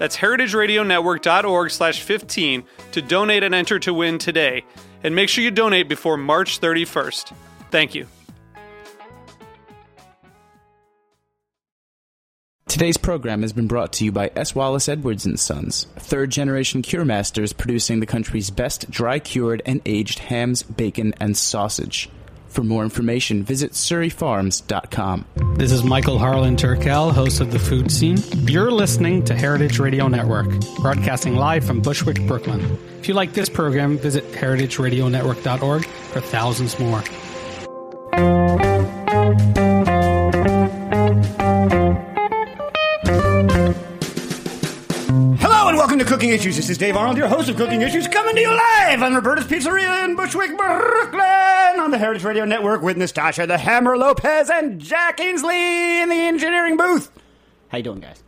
That's heritageradionetwork.org slash 15 to donate and enter to win today. And make sure you donate before March 31st. Thank you. Today's program has been brought to you by S. Wallace Edwards and Sons, third generation cure masters producing the country's best dry cured and aged hams, bacon, and sausage. For more information, visit surryfarms.com. This is Michael Harlan Turkel, host of The Food Scene. You're listening to Heritage Radio Network, broadcasting live from Bushwick, Brooklyn. If you like this program, visit heritageradionetwork.org for thousands more. Hello and welcome to Cooking Issues. This is Dave Arnold, your host of Cooking Issues, coming to you live on Roberta's Pizzeria in Bushwick, Brooklyn, on the Heritage Radio Network with Nastassia the Hammer Lopez and Jack Inslee in the engineering booth. How you doing, guys?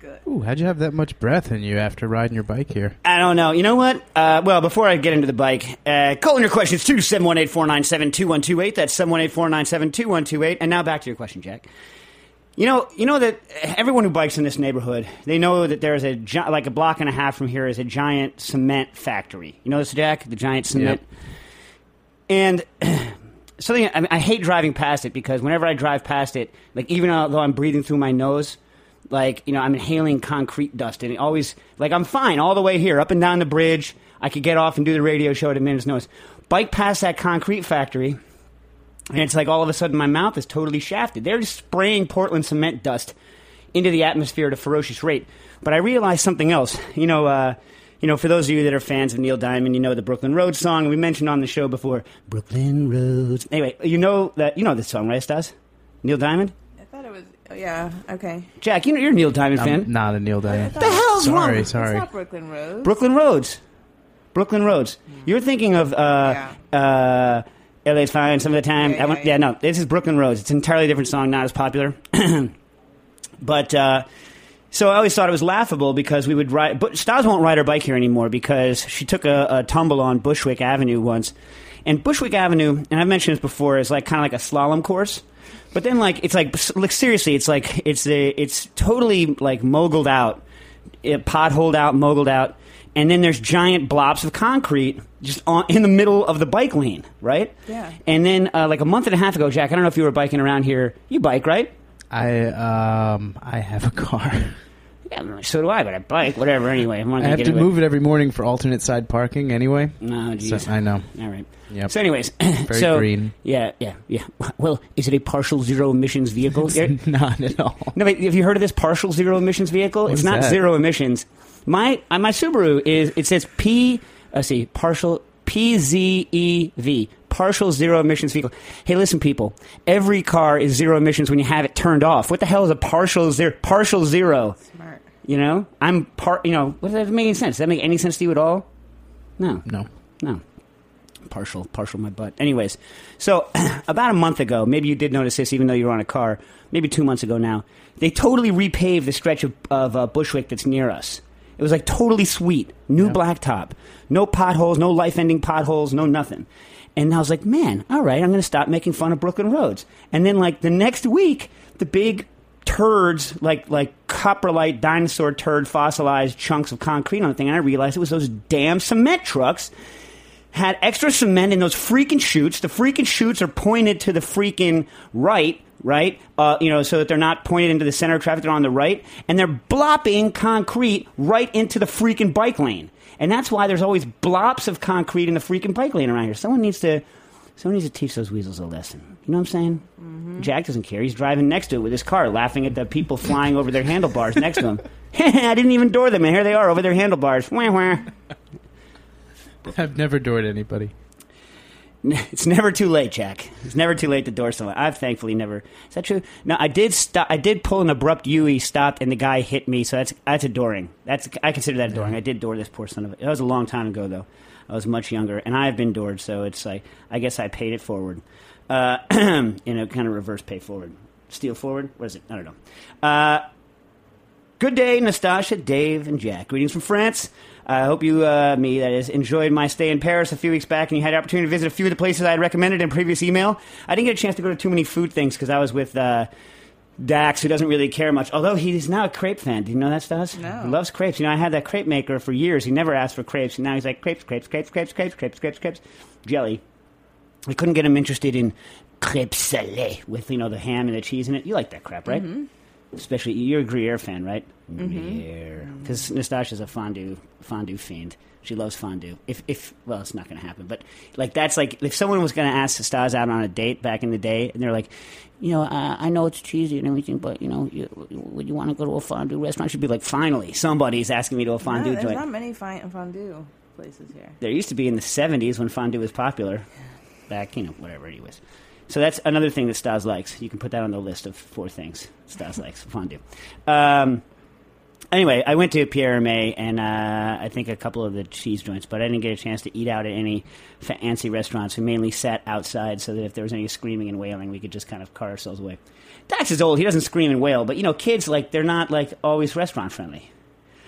Good. Ooh, how'd you have that much breath in you after riding your bike here? I don't know. You know what? Uh, well, before I get into the bike, uh, call in your questions to 718-497-2128. That's 718-497-2128. And now back to your question, Jack. You know, you know that everyone who bikes in this neighborhood, they know that there's a gi- like a block and a half from here is a giant cement factory. You know this, Jack? The giant cement. And something I, mean, I hate driving past it because whenever I drive past it, like even though I'm breathing through my nose, like you know I'm inhaling concrete dust, and it always like I'm fine all the way here, up and down the bridge. I could get off and do the radio show at a minute's notice. Bike past that concrete factory, and it's like all of a sudden my mouth is totally shafted. They're just spraying Portland cement dust into the atmosphere at a ferocious rate. But I realized something else. You know, uh, you know, for those of you that are fans of Neil Diamond, you know the Brooklyn Road song we mentioned on the show before. Brooklyn Roads. Anyway, you know that you know this song, right, Stas? Neil Diamond. I thought it was. Oh, yeah. Okay. Jack, you know you're a Neil Diamond fan. I'm not a Neil Diamond. What the hell's wrong? Sorry, It's sorry. not Brooklyn Road. Brooklyn Roads. Brooklyn Roads. You're thinking of uh, uh, LA's Fine some of the time. Yeah, yeah, yeah, no, this is Brooklyn Roads. It's an entirely different song, not as popular. but uh, so I always thought it was laughable because we would ride. But Stas won't ride her bike here anymore because she took a, a tumble on Bushwick Avenue once. And Bushwick Avenue, and I've mentioned this before, is like kind of like a slalom course. But then, like, it's like, like seriously, it's like it's a, it's totally like moguled out, it potholed out, moguled out, and then there's giant blobs of concrete just on, in the middle of the bike lane, right? Yeah. And then, uh, like a month and a half ago, Jack, I don't know if you were biking around here. You bike, right? I um I have a car. Yeah, so do I, but I bike, whatever. Anyway, I'm I have get to into move it every morning for alternate side parking anyway. No, So. I know. All right. Yep. So, anyways, Very so, green. Yeah, yeah, yeah. Well, is it a partial zero emissions vehicle? Yeah. not at all. No, wait, have you heard of this partial zero emissions vehicle? it's not that? zero emissions. My uh, my Subaru is it says P. Let's see, partial P Z E V. Partial zero emissions vehicle. Hey, listen, people. Every car is zero emissions when you have it turned off. What the hell is a partial zero? Partial zero. Smart. You know, I'm part. You know, what does that make any sense? Does that make any sense to you at all? No. No. No. Partial, partial my butt. Anyways, so about a month ago, maybe you did notice this, even though you were on a car. Maybe two months ago now, they totally repaved the stretch of, of uh, Bushwick that's near us. It was like totally sweet, new blacktop, no potholes, no life-ending potholes, no nothing. And I was like, man, all right, I'm going to stop making fun of Brooklyn roads. And then, like the next week, the big turds, like like coprolite dinosaur turd fossilized chunks of concrete on the thing, and I realized it was those damn cement trucks had extra cement in those freaking chutes. The freaking chutes are pointed to the freaking right, right? Uh, you know, so that they're not pointed into the center of traffic, they're on the right. And they're blopping concrete right into the freaking bike lane. And that's why there's always blops of concrete in the freaking bike lane around here. Someone needs to Someone needs to teach those weasels a lesson. You know what I'm saying? Jack doesn't care. He's driving next to it with his car, laughing at the people flying over their handlebars next to him. I didn't even door them, and here they are over their handlebars. Wah, wah. I've never doored anybody. It's never too late, Jack. It's never too late to door someone. I've thankfully never. Is that true? No, I did stop. I did pull an abrupt U. He stopped, and the guy hit me. So that's that's adoring. That's I consider that adoring. I did door this poor son of. a... That was a long time ago, though. I was much younger, and I have been doored. So it's like I guess I paid it forward, uh, in a kind of reverse pay forward, steal forward. What is it? I don't know. Uh, Good day, Nastassia, Dave, and Jack. Greetings from France. I hope you, uh, me, that is, enjoyed my stay in Paris a few weeks back and you had the opportunity to visit a few of the places I had recommended in previous email. I didn't get a chance to go to too many food things because I was with uh, Dax, who doesn't really care much, although he's now a crepe fan. Do you know that, Stas? No. He loves crepes. You know, I had that crepe maker for years. He never asked for crepes, and now he's like, crepes, crepes, crepes, crepes, crepes, crepes, crepes, crepes, jelly. I couldn't get him interested in crepes salé with, you know, the ham and the cheese in it. You like that crap, right? Especially, you're a Gruyere fan, right? Gruyere. Because Nastassia's a fondue fondue fiend. She loves fondue. If, if well, it's not going to happen. But like that's like if someone was going to ask Stas out on a date back in the day, and they're like, you know, uh, I know it's cheesy and everything, but you know, you, would you want to go to a fondue restaurant? She'd be like, finally, somebody's asking me to a No, fondue there's joint. There's not many fondue places here. There used to be in the 70s when fondue was popular. Back, you know, whatever it was. So that's another thing that Stas likes. You can put that on the list of four things Stas likes fondue. Um, anyway, I went to Pierre Hermé and uh, I think a couple of the cheese joints, but I didn't get a chance to eat out at any fancy restaurants. We mainly sat outside so that if there was any screaming and wailing, we could just kind of car ourselves away. Dax is old; he doesn't scream and wail, but you know, kids like they're not like always restaurant friendly.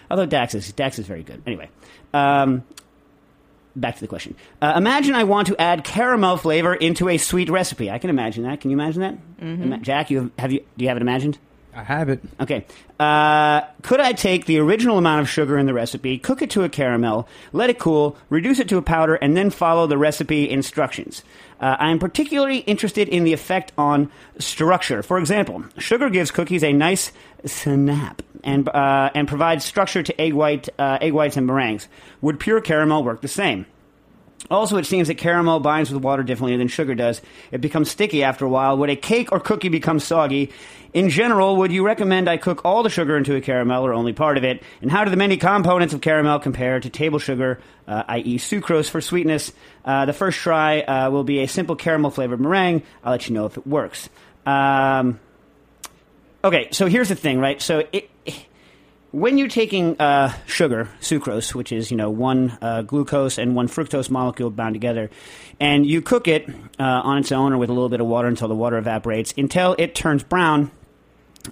Although Dax is Dax is very good. Anyway, um, back to the question. Uh, imagine I want to add caramel flavor into a sweet recipe. I can imagine that. Can you imagine that, Ima- Jack? You have, have you? Do you have it imagined? I have it. Okay. Uh, could I take the original amount of sugar in the recipe, cook it to a caramel, let it cool, reduce it to a powder, and then follow the recipe instructions? Uh, I am particularly interested in the effect on structure. For example, sugar gives cookies a nice snap and uh, and provides structure to egg white uh, egg whites and meringues. Would pure caramel work the same? Also, it seems that caramel binds with water differently than sugar does. It becomes sticky after a while. Would a cake or cookie become soggy? In general, would you recommend I cook all the sugar into a caramel or only part of it? And how do the many components of caramel compare to table sugar, uh, i.e., sucrose for sweetness? Uh, the first try uh, will be a simple caramel flavored meringue. I'll let you know if it works. Um, okay, so here's the thing, right? So it, when you're taking uh, sugar, sucrose, which is you know one uh, glucose and one fructose molecule bound together, and you cook it uh, on its own or with a little bit of water until the water evaporates until it turns brown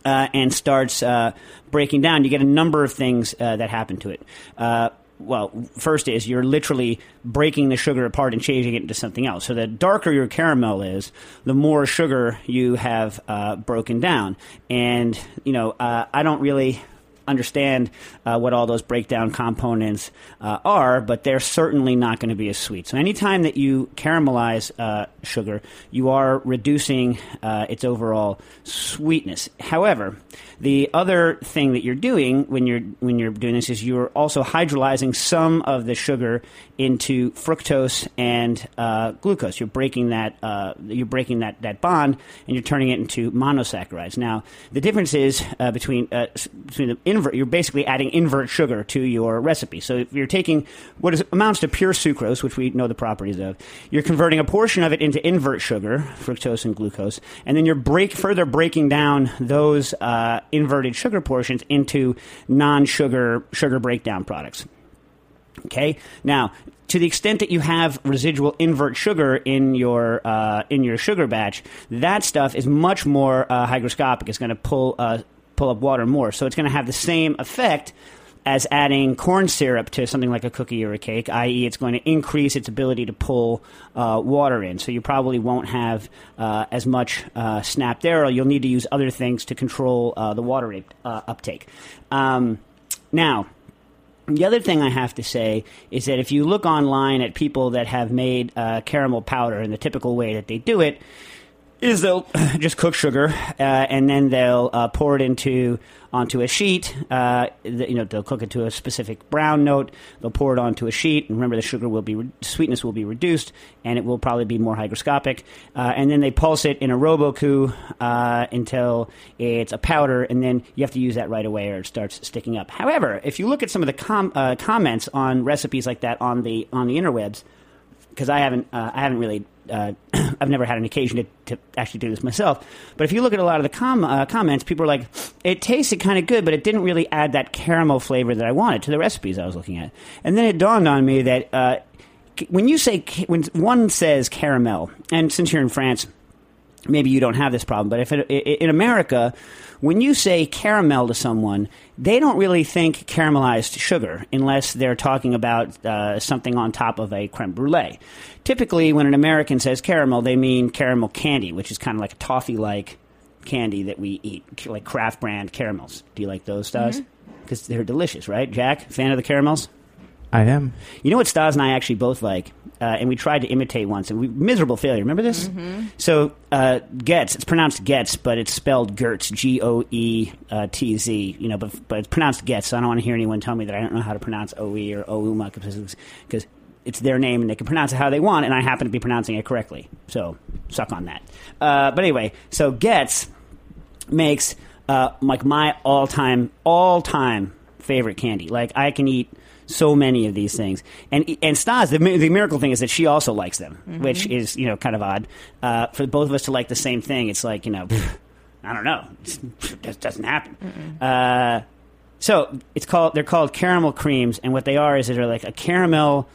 uh, and starts uh, breaking down, you get a number of things uh, that happen to it. Well, first is you're literally breaking the sugar apart and changing it into something else. So the darker your caramel is, the more sugar you have broken down. And you know, I don't really understand uh, what all those breakdown components uh, are, but they're certainly not going to be as sweet. So anytime that you caramelize uh, sugar, you are reducing uh, its overall sweetness. However, the other thing that you're doing when you're when you're doing this is you're also hydrolyzing some of the sugar into fructose and uh, glucose. You're breaking that uh, you're breaking that, that bond and you're turning it into monosaccharides. Now, the difference is uh, between uh, between the invert. You're basically adding invert sugar to your recipe. So if you're taking what is, amounts to pure sucrose, which we know the properties of, you're converting a portion of it into invert sugar, fructose and glucose, and then you're break further breaking down those uh, inverted sugar portions into non-sugar sugar breakdown products. Okay. Now, to the extent that you have residual invert sugar in your uh, in your sugar batch, that stuff is much more uh, hygroscopic. It's going to pull uh, pull up water more, so it's going to have the same effect as adding corn syrup to something like a cookie or a cake. I.e., it's going to increase its ability to pull uh, water in. So you probably won't have uh, as much uh, snap there, or you'll need to use other things to control uh, the water uh, uptake. Um, now. The other thing I have to say is that if you look online at people that have made uh, caramel powder in the typical way that they do it, is they'll just cook sugar uh, and then they'll uh, pour it into onto a sheet. Uh, the, you know, they'll cook it to a specific brown note. They'll pour it onto a sheet, and remember, the sugar will be re- sweetness will be reduced, and it will probably be more hygroscopic. Uh, and then they pulse it in a Robot Coupe uh, until it's a powder, and then you have to use that right away, or it starts sticking up. However, if you look at some of the com- uh, comments on recipes like that on the on the interwebs, because I haven't I haven't really uh, I've never had an occasion to, to actually do this myself. But if you look at a lot of the com- uh, comments, people are like, it tasted kind of good, but it didn't really add that caramel flavor that I wanted to the recipes I was looking at. And then it dawned on me that uh, when you say when one says caramel, and since you're in France, maybe you don't have this problem, but if it, in America, when you say caramel to someone, they don't really think caramelized sugar unless they're talking about uh, something on top of a creme brulee. Typically, when an American says caramel, they mean caramel candy, which is kind of like a toffee like candy that we eat, like Kraft brand caramels. Do you like those, Stas? Because they're delicious, right? Jack, fan of the caramels? I am. You know what Stas and I actually both like, uh, and we tried to imitate once, and we miserable failure. Remember this? So uh, Getz, it's pronounced Getz, but it's spelled Goetz, G O E uh, T Z. You know, but but it's pronounced Getz. So I don't want to hear anyone tell me that I don't know how to pronounce O E or Ouma because it's their name and they can pronounce it how they want, and I happen to be pronouncing it correctly. So suck on that. Uh, but anyway, so Getz makes uh, like my all time all time favorite candy. Like I can eat so many of these things, and and Stas the, mi- the miracle thing is that she also likes them, which is you know kind of odd uh, for both of us to like the same thing. It's like you know. I don't know. It's, it just doesn't happen. Uh, so it's called. They're called caramel creams, and what they are is they're like a caramel.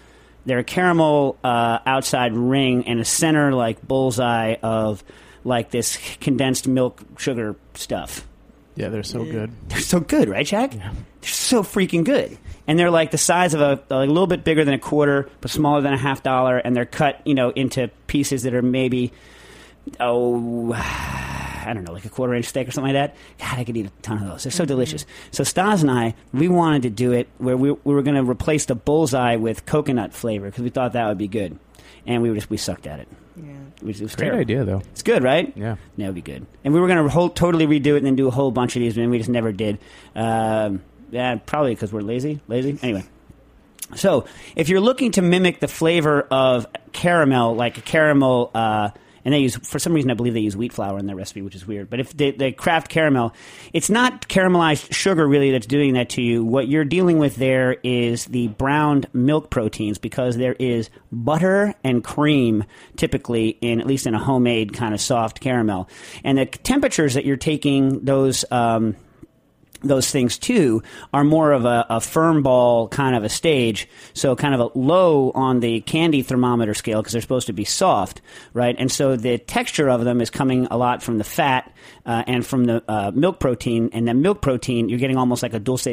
They're a caramel uh, outside ring and a center like bullseye of like this condensed milk sugar stuff. Yeah, they're so good. They're so good, right, Jack? They're so freaking good, and they're like the size of a, a little bit bigger than a quarter, but smaller than a half dollar, and they're cut, you know, into pieces that are maybe oh. I don't know, like a quarter inch steak or something like that. God, I could eat a ton of those. They're so delicious. So Stas and I, we wanted to do it where we, we were going to replace the bullseye with coconut flavor because we thought that would be good, and we were just we sucked at it. Yeah. It was, it was Great terrible. idea, though. It's good, right? Yeah. That would be good. And we were going to totally redo it and then do a whole bunch of these, and we just never did. Um, yeah, probably because we're lazy. Lazy. Anyway. So, if you're looking to mimic the flavor of caramel, like a caramel, uh, and they use, for some reason, I believe they use wheat flour in their recipe, which is weird. But if they, they Kraft caramel, it's not caramelized sugar really that's doing that to you. What you're dealing with there is the browned milk proteins because there is butter and cream typically in, at least in a homemade kind of soft caramel. And the temperatures that you're taking those, um, those things too are more of a, a firm ball kind of a stage. So kind of a low on the candy thermometer scale because they're supposed to be soft, right? And so the texture of them is coming a lot from the fat uh, and from the uh, milk protein. And the milk protein, you're getting almost like a dulce,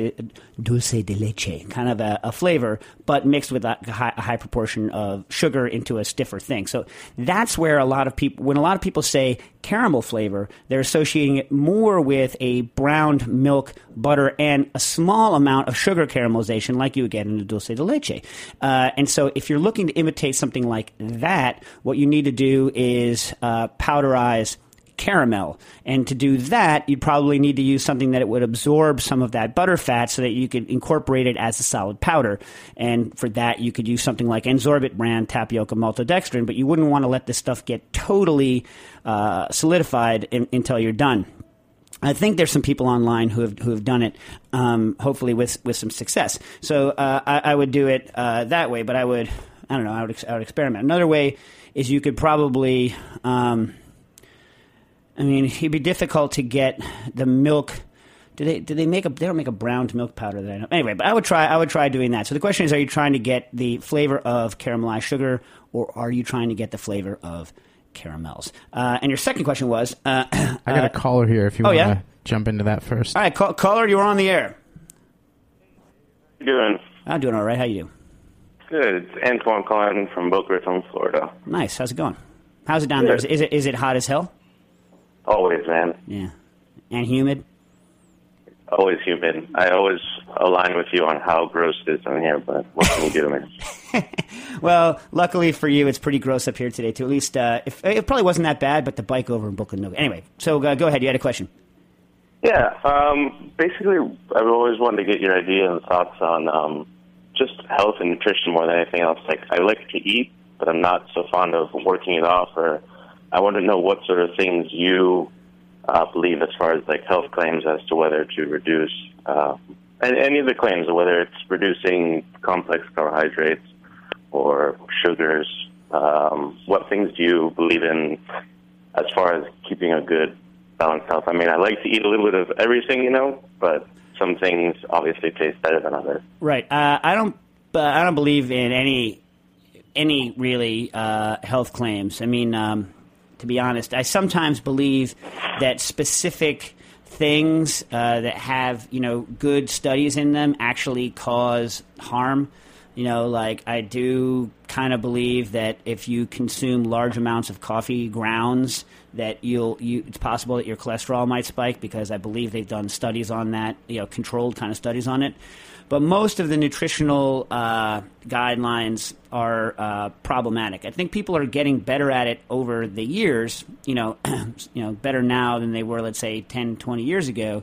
dulce de leche kind of a, a flavor, but mixed with a high, a high proportion of sugar into a stiffer thing. So that's where a lot of people, when a lot of people say caramel flavor, they're associating it more with a browned milk, butter, and a small amount of sugar caramelization, like you would get in a dulce de leche. Uh, and so, if you're looking to imitate something like that, what you need to do is uh, powderize caramel. And to do that, you'd probably need to use something that it would absorb some of that butter fat so that you could incorporate it as a solid powder. And for that, you could use something like N-Zorbit brand tapioca maltodextrin, but you wouldn't want to let this stuff get totally uh, solidified in, until you're done. I think there's some people online who have who have done it, um, hopefully with with some success. So uh, I, I would do it uh, that way, but I would I don't know I would I would experiment. Another way is you could probably. Um, I mean, it'd be difficult to get the milk. Do they do they make a they don't make a browned milk powder that I know. Anyway, but I would try I would try doing that. So the question is, are you trying to get the flavor of caramelized sugar, or are you trying to get the flavor of caramels? Uh, and your second question was, uh, I got a caller here if you oh, want to yeah? jump into that first. all right, call, caller, you were on the air. How you doing? I'm doing all right. How you doing? Good. It's Antoine calling from Boca Raton, Florida. Nice. How's it going? How's it down there? Is, Good. is it is it hot as hell? Always, man. Yeah, and humid. always humid. I always align with you on how gross it is in here, but what can you do, man? Well, luckily for you, it's pretty gross up here today too. At least uh, if, it probably wasn't that bad, but the bike over in Brooklyn. No. Anyway, so uh, go ahead. You had a question. Yeah, um, basically, I've always wanted to get your idea and thoughts on um, just health and nutrition more than anything else. Like, I like to eat, but I'm not so fond of working it off. Or I want to know what sort of things you uh, believe as far as like health claims as to whether to reduce uh, and any of the claims, whether it's reducing complex carbohydrates or sugars. Um, what things do you believe in as far as keeping a good balanced health? I mean, I like to eat a little bit of everything, you know, but some things obviously taste better than others. Right. Uh, I don't. I don't believe in any any really uh, health claims. I mean, um, to be honest, I sometimes believe that specific things uh, that have you know good studies in them actually cause harm. You know, like I do kind of believe that if you consume large amounts of coffee grounds, that you'll you, it's possible that your cholesterol might spike because I believe they've done studies on that, you know, controlled kind of studies on it. But most of the nutritional uh, guidelines are uh, problematic. I think people are getting better at it over the years. You know, you know, better now than they were, let's say, 10, 20 years ago.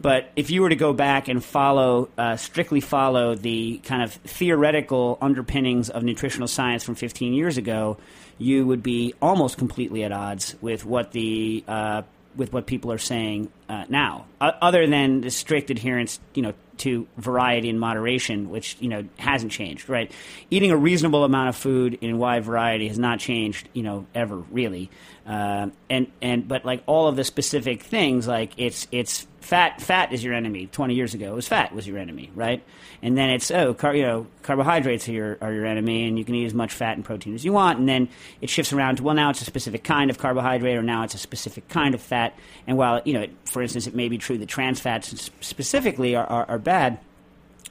But if you were to go back and follow, uh, strictly follow the kind of theoretical underpinnings of nutritional science from 15 years ago, you would be almost completely at odds with what the uh, with what people are saying uh, now, other than the strict adherence, you know, to variety and moderation, which you know hasn't changed. Right, eating a reasonable amount of food in wide variety has not changed, you know, ever really. Uh, and and but like all of the specific things, like it's it's fat fat is your enemy. Twenty years ago, it was fat was your enemy, right? And then it's oh, car, you know, carbohydrates are your are your enemy, and you can eat as much fat and protein as you want. And then it shifts around to well, now it's a specific kind of carbohydrate, or now it's a specific kind of fat. And while you know, for instance, it may be true that trans fats specifically are, are, are bad,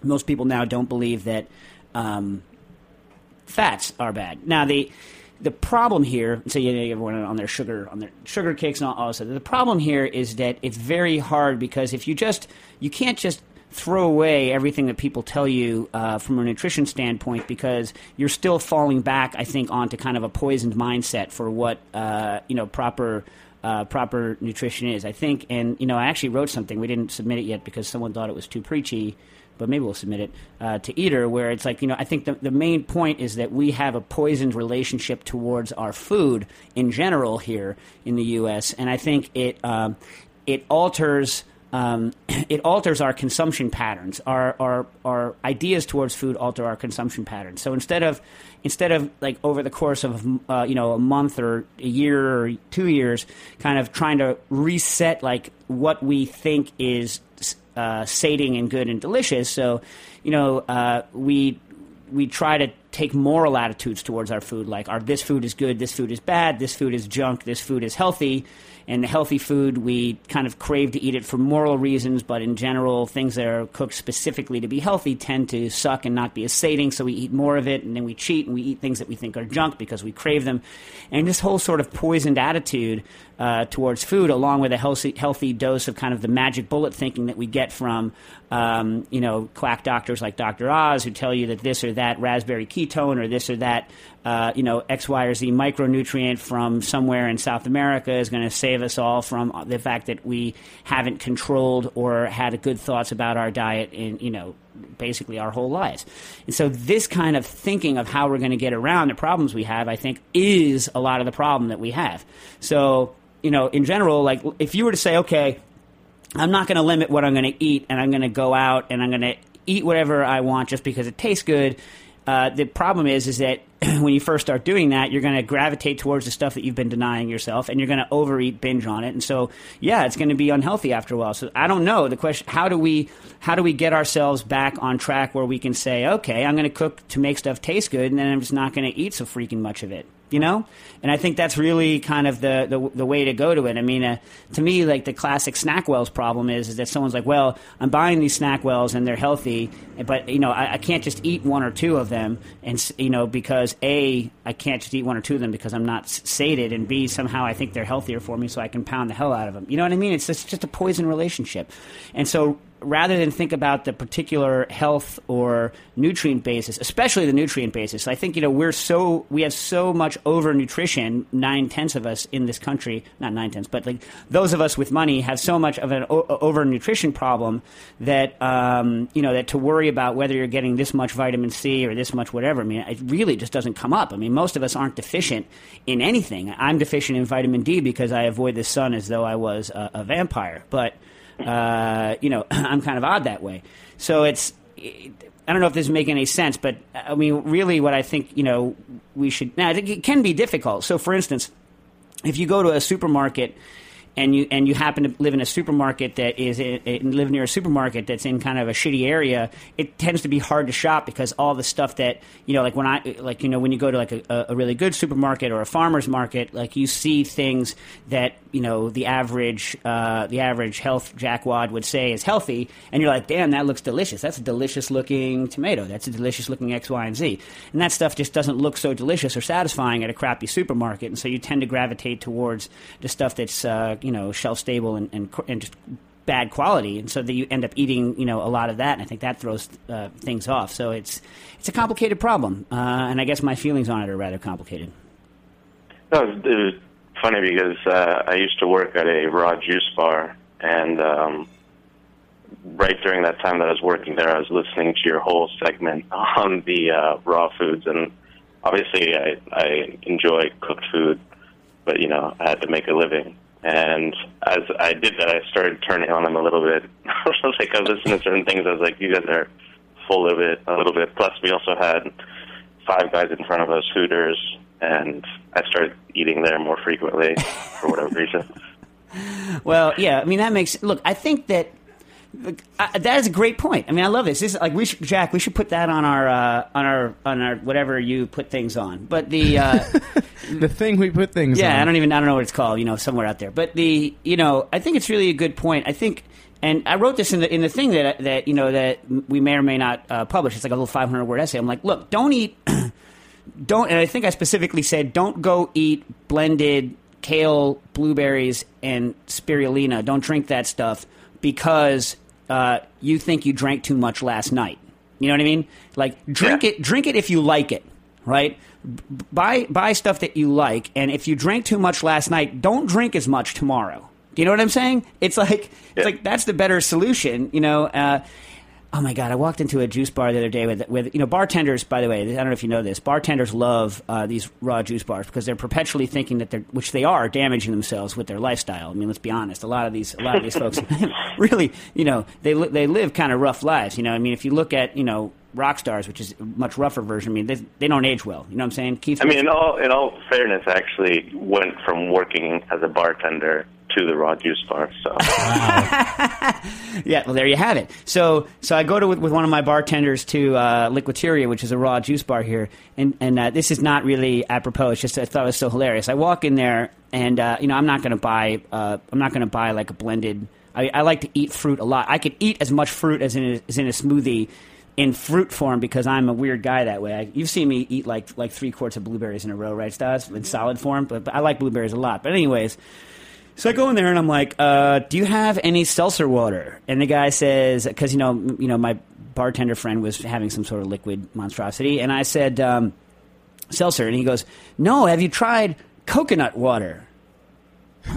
most people now don't believe that um, fats are bad. Now the the problem here, so you know, everyone on their sugar on their sugar cakes and all, all this. The problem here is that it's very hard because if you just you can't just throw away everything that people tell you uh, from a nutrition standpoint because you're still falling back, I think, onto kind of a poisoned mindset for what uh, you know proper. Uh, proper nutrition is, I think, and you know, I actually wrote something. We didn't submit it yet because someone thought it was too preachy but maybe we'll submit it uh, to Eater, where it's like, you know, I think the, the main point is that we have a poisoned relationship towards our food in general here in the U.S., and I think it, um, it alters. Um, it alters our consumption patterns. Our, our our ideas towards food alter our consumption patterns. So instead of instead of like over the course of uh, you know a month or a year or two years, kind of trying to reset like what we think is uh, sating and good and delicious. So, you know, uh, we we try to take moral attitudes towards our food, like our this food is good, this food is bad, this food is junk, this food is healthy. And the healthy food, we kind of crave to eat it for moral reasons, but in general, things that are cooked specifically to be healthy tend to suck and not be as sating, so we eat more of it, and then we cheat and we eat things that we think are junk because we crave them. And this whole sort of poisoned attitude uh, towards food, along with a healthy, healthy dose of kind of the magic bullet thinking that we get from, um, you know, quack doctors like Dr. Oz who tell you that this or that raspberry ketone or this or that uh, you know, X, Y, or Z micronutrient from somewhere in South America is going to save us all from the fact that we haven't controlled or had good thoughts about our diet in, you know, basically our whole lives. And so this kind of thinking of how we're going to get around the problems we have, I think, is a lot of the problem that we have. So, you know, in general, like if you were to say, okay, I'm not going to limit what I'm going to eat and I'm going to go out and I'm going to eat whatever I want just because it tastes good uh, the problem is, is that when you first start doing that, you're going to gravitate towards the stuff that you've been denying yourself, and you're going to overeat, binge on it, and so yeah, it's going to be unhealthy after a while. So I don't know. The question: How do we how do we get ourselves back on track where we can say, okay, I'm going to cook to make stuff taste good, and then I'm just not going to eat so freaking much of it you know? And i think that's really kind of the, the, the way to go to it. I mean uh, to me like the classic SnackWells problem is, is that someone's like well i'm buying these SnackWells and they're healthy but you know I, I, can't just eat one or two of them and you know because a i can't just eat one or two of them because i'm not sated and b somehow i think they're healthier for me so i can pound the hell out of them. You know what i mean? It's just, just a poison relationship. And so rather than think about the particular health or nutrient basis, especially the nutrient basis, I think you know we're so we have so much overnutrition. Nine tenths of us in this country, not nine tenths, but like those of us with money have so much of an o- overnutrition problem that um, you know that to worry about whether you're getting this much vitamin C or this much whatever. I mean, it really just doesn't come up. I mean, most of us aren't deficient in anything. I'm deficient in vitamin D because I avoid the sun as though I was a, a vampire, but uh, you know, I'm kind of odd that way. So it's, I don't know if this is making any sense, but I mean, really, what I think, you know, we should. Now, it can be difficult. So, for instance, if you go to a supermarket and you and you happen to live in a supermarket that is in, live near a supermarket that's in kind of a shitty area, it tends to be hard to shop because all the stuff that you know, like when I like you know when you go to like a, a really good supermarket or a farmer's market, like you see things that you know the average uh, the average health jackwad would say is healthy, and you're like, damn, that looks delicious. That's a delicious looking tomato. That's a delicious looking X, Y, and Z. And that stuff just doesn't look so delicious or satisfying at a crappy supermarket, and so you tend to gravitate towards the stuff that's uh, you know shelf stable and, and, and just bad quality, and so that you end up eating, you know, a lot of that, and I think that throws uh, things off. So it's it's a complicated problem, uh, and I guess my feelings on it are rather complicated. No, it was funny because uh, I used to work at a raw juice bar, and um, right during that time that I was working there, I was listening to your whole segment on the uh, raw foods, and obviously I, I enjoy cooked food, but you know I had to make a living. And as I did that, I started turning on them a little bit. Like, I was listening to certain things. I was like, you guys are full of it a little bit. Plus, we also had five guys in front of us, Hooters, and I started eating there more frequently for whatever reason. Well, yeah, I mean that makes look. I think that uh, that is a great point. I mean, I love this. This is like we should, Jack. We should put that on our uh, on our on our whatever you put things on. But the uh, the thing we put things. On. Yeah, on. I don't even I don't know what it's called. You know, somewhere out there. But the you know, I think it's really a good point. I think. And I wrote this in the in the thing that that you know that we may or may not uh, publish. It's like a little 500 word essay. I'm like, look, don't eat, don't. And I think I specifically said, don't go eat blended kale, blueberries, and spirulina. Don't drink that stuff because uh, you think you drank too much last night. You know what I mean? Like drink Yeah. it, drink it if you like it, right? B- buy buy stuff that you like, and if you drank too much last night, don't drink as much tomorrow. Do you know what I'm saying? It's like Yeah. it's like that's the better solution. You know. Uh, Oh my god! I walked into a juice bar the other day with with you know bartenders. By the way, I don't know if you know this. Bartenders love uh, these raw juice bars because they're perpetually thinking that they're, which they are, damaging themselves with their lifestyle. I mean, let's be honest. A lot of these, a lot of these folks, really, you know, they they live kind of rough lives. You know, I mean, if you look at you know rock stars, which is a much rougher version. I mean, they, they don't age well. You know what I'm saying? Keith. I mean, in all in all fairness, I actually went from working as a bartender to the raw juice bar. So Yeah, well, there you have it. So, so I go to with, with one of my bartenders to uh, Liquiteria, which is a raw juice bar here, and and uh, this is not really apropos. It's just I thought it was so hilarious. I walk in there, and uh, you know, I'm not going to buy. Uh, I'm not going to buy like a blended. I, I like to eat fruit a lot. I could eat as much fruit as in a, as in a smoothie. In fruit form, because I'm a weird guy that way. I, you've seen me eat like like three quarts of blueberries in a row, right, Stas? In solid form, but, but I like blueberries a lot. But anyways, so I go in there and I'm like, uh, "Do you have any seltzer water?" And the guy says, "Because you know, you know, my bartender friend was having some sort of liquid monstrosity," and I said, um, "Seltzer," and he goes, "No, have you tried coconut water?"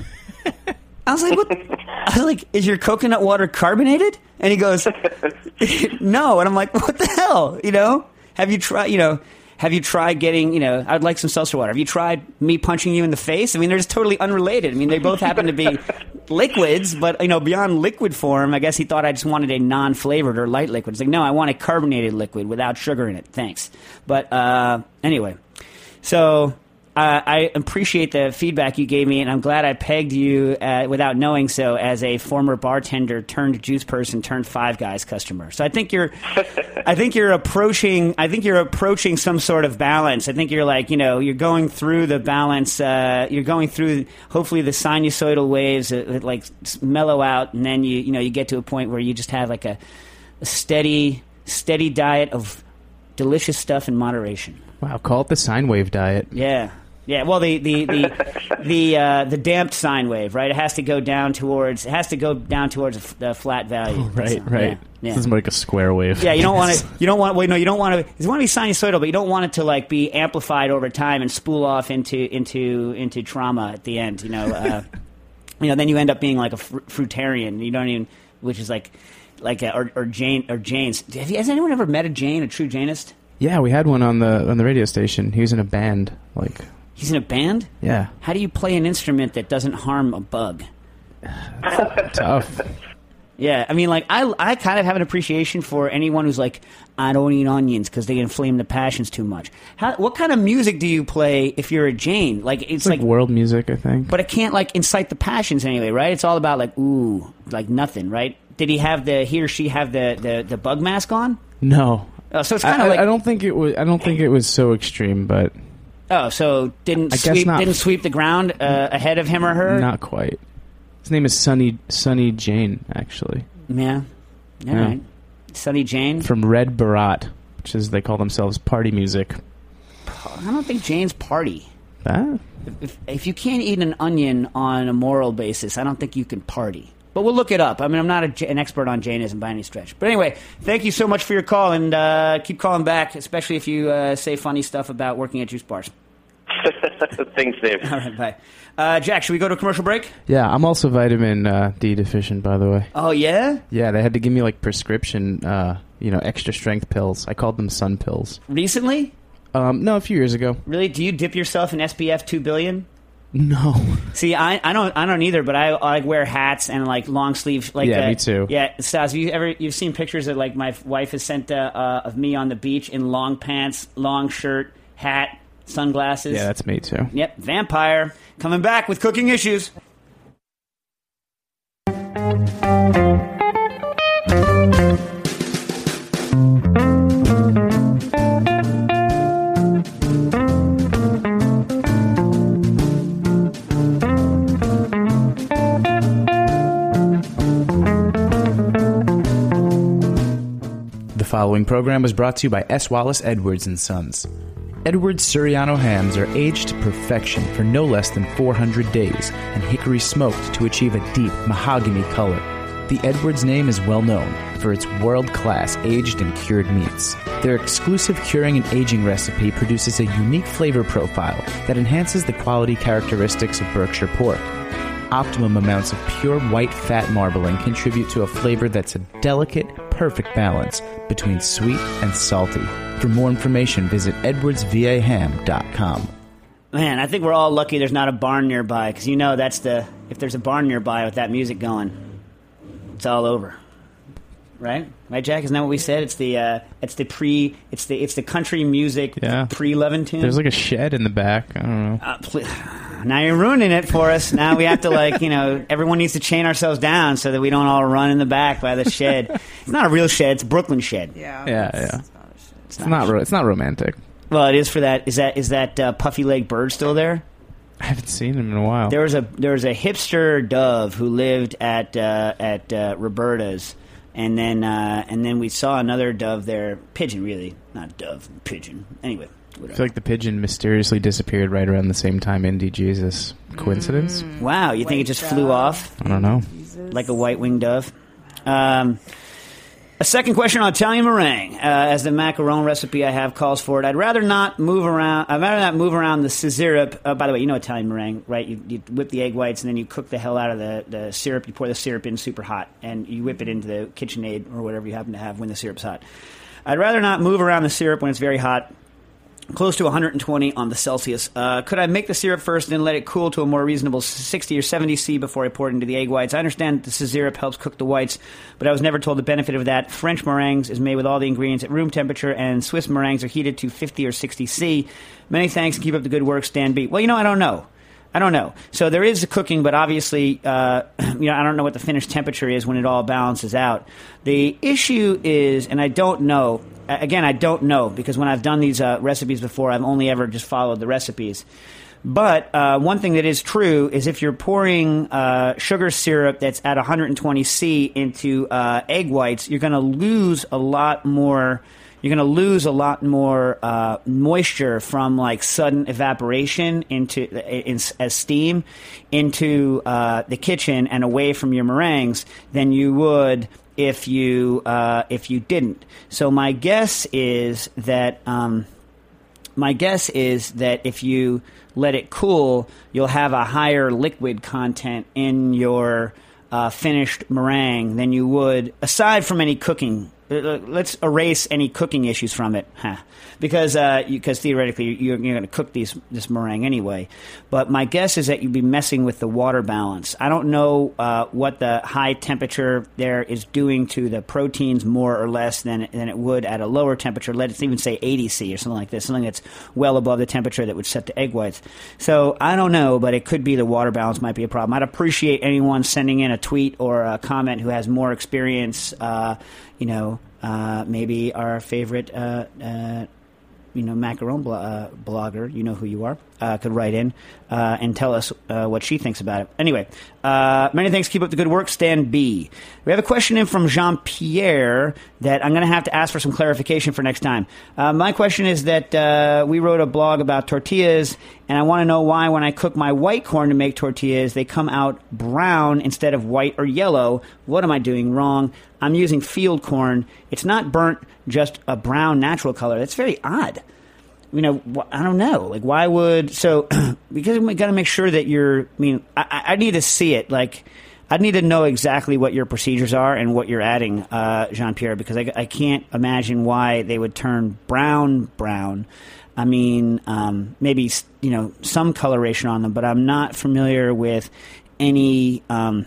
I was like, "What?" I was like, "Is your coconut water carbonated?" And he goes, "No," and I'm like, "What the hell?" You know? Have you tried? You know? Have you tried getting, you know, I'd like some seltzer water. Have you tried me punching you in the face? I mean, they're just totally unrelated. I mean, they both happen to be liquids, but, you know, beyond liquid form, I guess he thought I just wanted a non flavored or light liquid. It's like, no, I want a carbonated liquid without sugar in it. Thanks. But uh, anyway, so uh, I appreciate the feedback you gave me, and I'm glad I pegged you uh, without knowing so as a former bartender turned juice person turned Five Guys customer. So I think you're, I think you're approaching, I think you're approaching some sort of balance. I think you're like, you know, you're going through the balance. Uh, you're going through hopefully the sinusoidal waves that, that like mellow out, and then you, you know, you get to a point where you just have like a, a steady, steady diet of delicious stuff in moderation. Wow, call it the sine wave diet. Yeah. Yeah, well, the the the the, uh, the damped sine wave, right? It has to go down towards. It has to go down towards a f- the flat value. Right, So, right. Yeah, yeah. This is more like a square wave. Yeah, you don't want to. You don't want. Wait, no, you don't want to. You want to be sinusoidal, but you don't want it to like be amplified over time and spool off into into into trauma at the end. You know, uh, you know. Then you end up being like a fr- fruitarian. You don't even, which is like, like a, or or Jain or Jain's. Have you, has anyone ever met a Jane, a true Jainist? Yeah, we had one on the on the radio station. He was in a band. Like, He's in a band. yeah, How do you play an instrument that doesn't harm a bug? tough. Yeah, I mean, like I, I kind of have an appreciation for anyone who's like, I don't eat onions because they inflame the passions too much. How, what kind of music do you play if you're a Jain? Like it's It's like, like, world music, I think. but it can't like incite the passions anyway, right? It's all about like ooh, like nothing, right? Did he have the he or she have the the, the bug mask on? no, Oh, so it's kind of I- like I don't think it was. I don't think it was so extreme, but oh, so didn't I guess sweep not. didn't sweep the ground uh, ahead of him or her? not quite. His name is Sunny Sunny Jain, actually, Yeah, all Yeah. right. Sunny Jain. from Red Baraat, which is they call themselves party music. I don't think Jain's party. Ah, if, if you can't eat an onion on a moral basis, I don't think you can party. But we'll look it up. I mean, I'm not a, J- an expert on Jainism by any stretch. But anyway, thank you so much for your call, and uh, keep calling back, especially if you uh, say funny stuff about working at juice bars. Thanks, Dave. All right, bye. Uh, Jack, should we go to a commercial break? yeah. I'm also vitamin uh, D deficient, by the way. Oh, yeah? Yeah, they had to give me like prescription, uh, you know, extra strength pills. I called them sun pills. Recently? Um, no, a few years ago. Really? Do you dip yourself in SPF 2 billion? No. See, I, I don't I don't either, but I, I like wear hats and like long sleeve like Yeah, uh, me too. Yeah, Stas, you ever you've seen pictures that like my wife has sent uh, uh, of me on the beach in long pants, long shirt, hat, sunglasses. Yeah, that's me too. Yep, vampire coming back with cooking issues. Following program was brought to you by S. Wallace Edwards and Sons. Edwards Surryano hams are aged to perfection for no less than 400 days and hickory smoked to achieve a deep mahogany color. The Edwards name is well known for its world class aged and cured meats. Their exclusive curing and aging recipe produces a unique flavor profile that enhances the quality characteristics of Berkshire pork. Optimum amounts of pure white fat marbling contribute to a flavor that's a delicate, perfect balance between sweet and salty. For more information, visit edwardsvaham.com. Man, I think we're all lucky there's not a barn nearby because you know that's the if there's a barn nearby with that music going, it's all over. Right, right, Jack? Isn't that what we said? It's the uh, it's the pre it's the it's the country music Yeah. pre Levington. There's like a shed in the back. I don't know. Uh, pl- now you're ruining it for us. Now we have to like you know everyone needs to chain ourselves down so that we don't all run in the back by the shed. it's not a real shed; it's a Brooklyn shed. Yeah. Yeah, it's- yeah. it's not a shit. It's not. Ro- it's not romantic. Well, it is for that. Is that is that uh, puffy leg bird still there? I haven't seen him in a while. There was a there was a hipster dove who lived at uh, at uh, Roberta's, and then uh, and then we saw another dove there, pigeon really, not dove, pigeon. Anyway, I feel like the pigeon mysteriously disappeared right around the same time Indy Jesus. Coincidence? wow, you think it White just flew off I don't know. Jesus. like a white winged dove? Um, a second question on Italian meringue, uh, as the macaron recipe I have calls for it. I'd rather not move around. I'd rather not move around the syrup. Uh, by the way, you know Italian meringue, right? You, you whip the egg whites and then you cook the hell out of the, the syrup. You pour the syrup in super hot and you whip it into the KitchenAid or whatever you happen to have when the syrup's hot. I'd rather not move around the syrup when it's very hot close to 120 on the Celsius. Uh, could I make the syrup first and then let it cool to a more reasonable 60 or 70 C before I pour it into the egg whites? I understand the syrup helps cook the whites, but I was never told the benefit of that. French meringues is made with all the ingredients at room temperature, and Swiss meringues are heated to 50 or 60 C. Many thanks and keep up the good work, Stan B. Well, you know, I don't know. I don't know. So there is cooking, but obviously, uh, you know, I don't know what the finished temperature is when it all balances out. The issue is, and I don't know. Again, I don't know because when I've done these uh, recipes before, I've only ever just followed the recipes. But uh, one thing that is true is if you're pouring uh, sugar syrup that's at 120 C into uh, egg whites, you're going to lose a lot more you're going to lose a lot more uh, moisture from like sudden evaporation into in, as steam into uh, the kitchen and away from your meringues than you would if you uh, if you didn't. So my guess is that. Um, my guess is that if you let it cool, you'll have a higher liquid content in your uh, finished meringue than you would, aside from any cooking. Uh, Let's erase any cooking issues from it, huh. because uh, because theoretically you're, you're going to cook these this meringue anyway. But my guess is that you'd be messing with the water balance. I don't know uh, what the high temperature there is doing to the proteins more or less than than it would at a lower temperature. Let's even say 80 C or something like this, something that's well above the temperature that would set the egg whites. So I don't know, but it could be the water balance might be a problem. I'd appreciate anyone sending in a tweet or a comment who has more experience. Uh, you know, uh, maybe our favorite. Uh, uh, you know, macaron blo- uh, blogger, you know who you are, uh, could write in uh, and tell us uh, what she thinks about it. Anyway, uh, many thanks. Keep up the good work. Stan B. We have a question in from Jean Pierre that I'm going to have to ask for some clarification for next time. Uh, my question is that uh, we wrote a blog about tortillas, and I want to know why when I cook my white corn to make tortillas, they come out brown instead of white or yellow. What am I doing wrong? I'm using field corn. It's not burnt, just a brown natural color. That's very odd you know, I don't know. Like, why would so? because we got to make sure that you're. I mean, I, I need to see it. Like, I need to know exactly what your procedures are and what you're adding, uh, Jean Pierre, because I, I can't imagine why they would turn brown brown. I mean, um, maybe you know some coloration on them, but I'm not familiar with any um,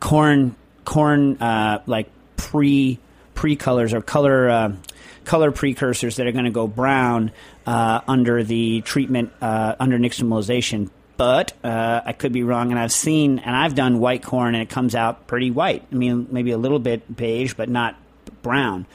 corn corn uh, like pre pre colors or color uh, color precursors that are going to go brown uh, under the treatment uh, under nixtamalization. But uh, I could be wrong, and I've seen and I've done white corn, and it comes out pretty white. I mean, maybe a little bit beige, but not brown.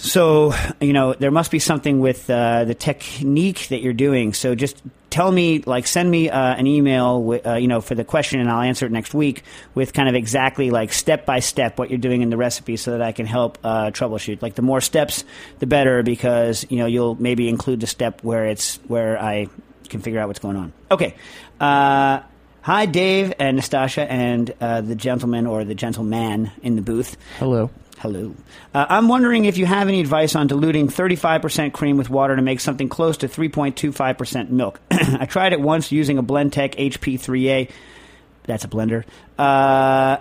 So, you know, there must be something with uh, the technique that you're doing. So just tell me, like, send me uh, an email, uh, you know, for the question, and I'll answer it next week with kind of exactly, like, step by step what you're doing in the recipe so that I can help uh, troubleshoot. Like, the more steps, the better because, you know, you'll maybe include the step where it's, where I can figure out what's going on. Okay. Uh, hi, Dave and Nastassia and uh, the gentleman or the gentleman in the booth. Hello. Hello. Uh, I'm wondering if you have any advice on diluting 35% cream with water to make something close to 3.25% milk. I tried it once using a Blendtec HP3A. That's a blender. Uh,